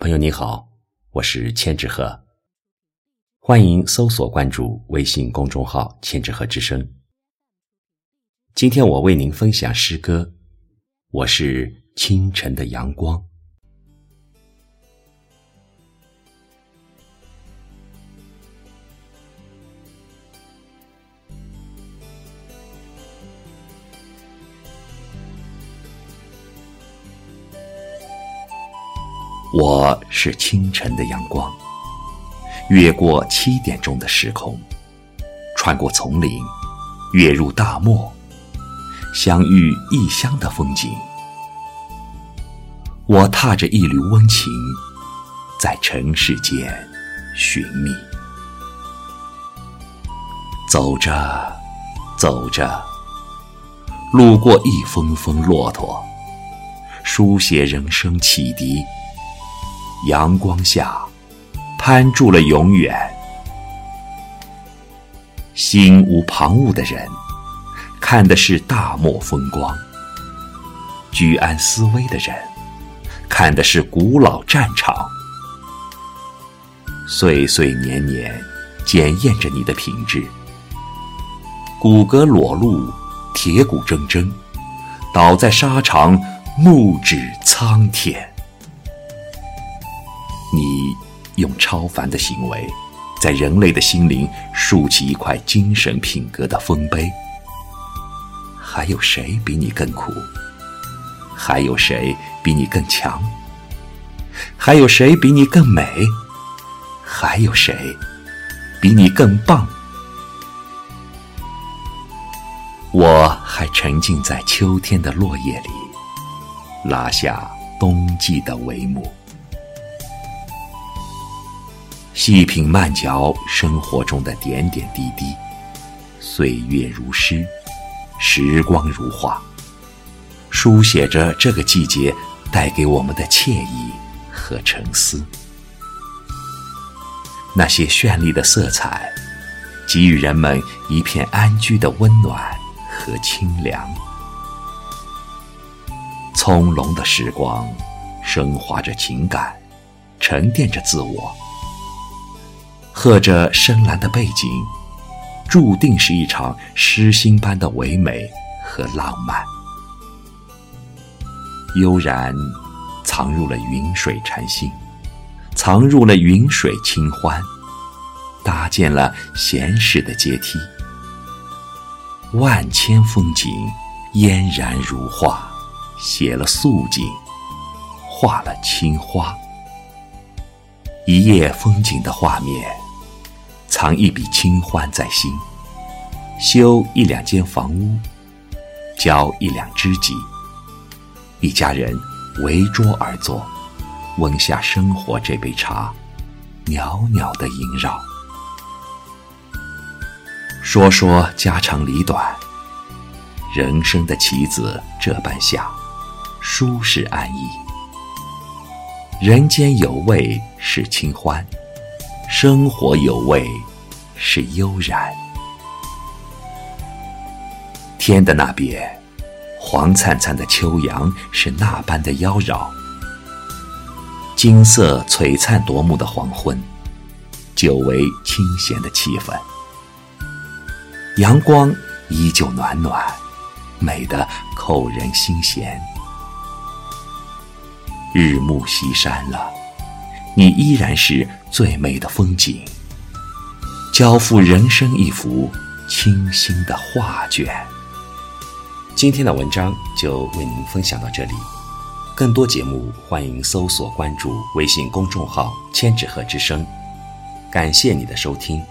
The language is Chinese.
朋友你好，我是千纸鹤，欢迎搜索关注微信公众号“千纸鹤之声”。今天我为您分享诗歌，我是清晨的阳光。我是清晨的阳光，越过七点钟的时空，穿过丛林，跃入大漠，相遇异乡的风景。我踏着一缕温情，在尘世间寻觅。走着，走着，路过一峰峰骆驼，书写人生启迪。阳光下，攀住了永远。心无旁骛的人，看的是大漠风光；居安思危的人，看的是古老战场。岁岁年年，检验着你的品质。骨骼裸露，铁骨铮铮，倒在沙场，目指苍天。用超凡的行为，在人类的心灵竖起一块精神品格的丰碑。还有谁比你更苦？还有谁比你更强？还有谁比你更美？还有谁比你更棒？我还沉浸在秋天的落叶里，拉下冬季的帷幕。细品慢嚼生活中的点点滴滴，岁月如诗，时光如画，书写着这个季节带给我们的惬意和沉思。那些绚丽的色彩，给予人们一片安居的温暖和清凉。从容的时光，升华着情感，沉淀着自我。和着深蓝的背景，注定是一场诗心般的唯美和浪漫。悠然藏入了云水禅心，藏入了云水清欢，搭建了闲适的阶梯。万千风景嫣然如画，写了素锦，画了青花。一夜风景的画面。藏一笔清欢在心，修一两间房屋，交一两知己，一家人围桌而坐，温下生活这杯茶，袅袅的萦绕。说说家长里短，人生的棋子这般下，舒适安逸。人间有味是清欢，生活有味。是悠然。天的那边，黄灿灿的秋阳是那般的妖娆。金色璀璨夺目的黄昏，久违清闲的气氛。阳光依旧暖暖，美得扣人心弦。日暮西山了，你依然是最美的风景。交付人生一幅清新的画卷。今天的文章就为您分享到这里，更多节目欢迎搜索关注微信公众号“千纸鹤之声”。感谢你的收听。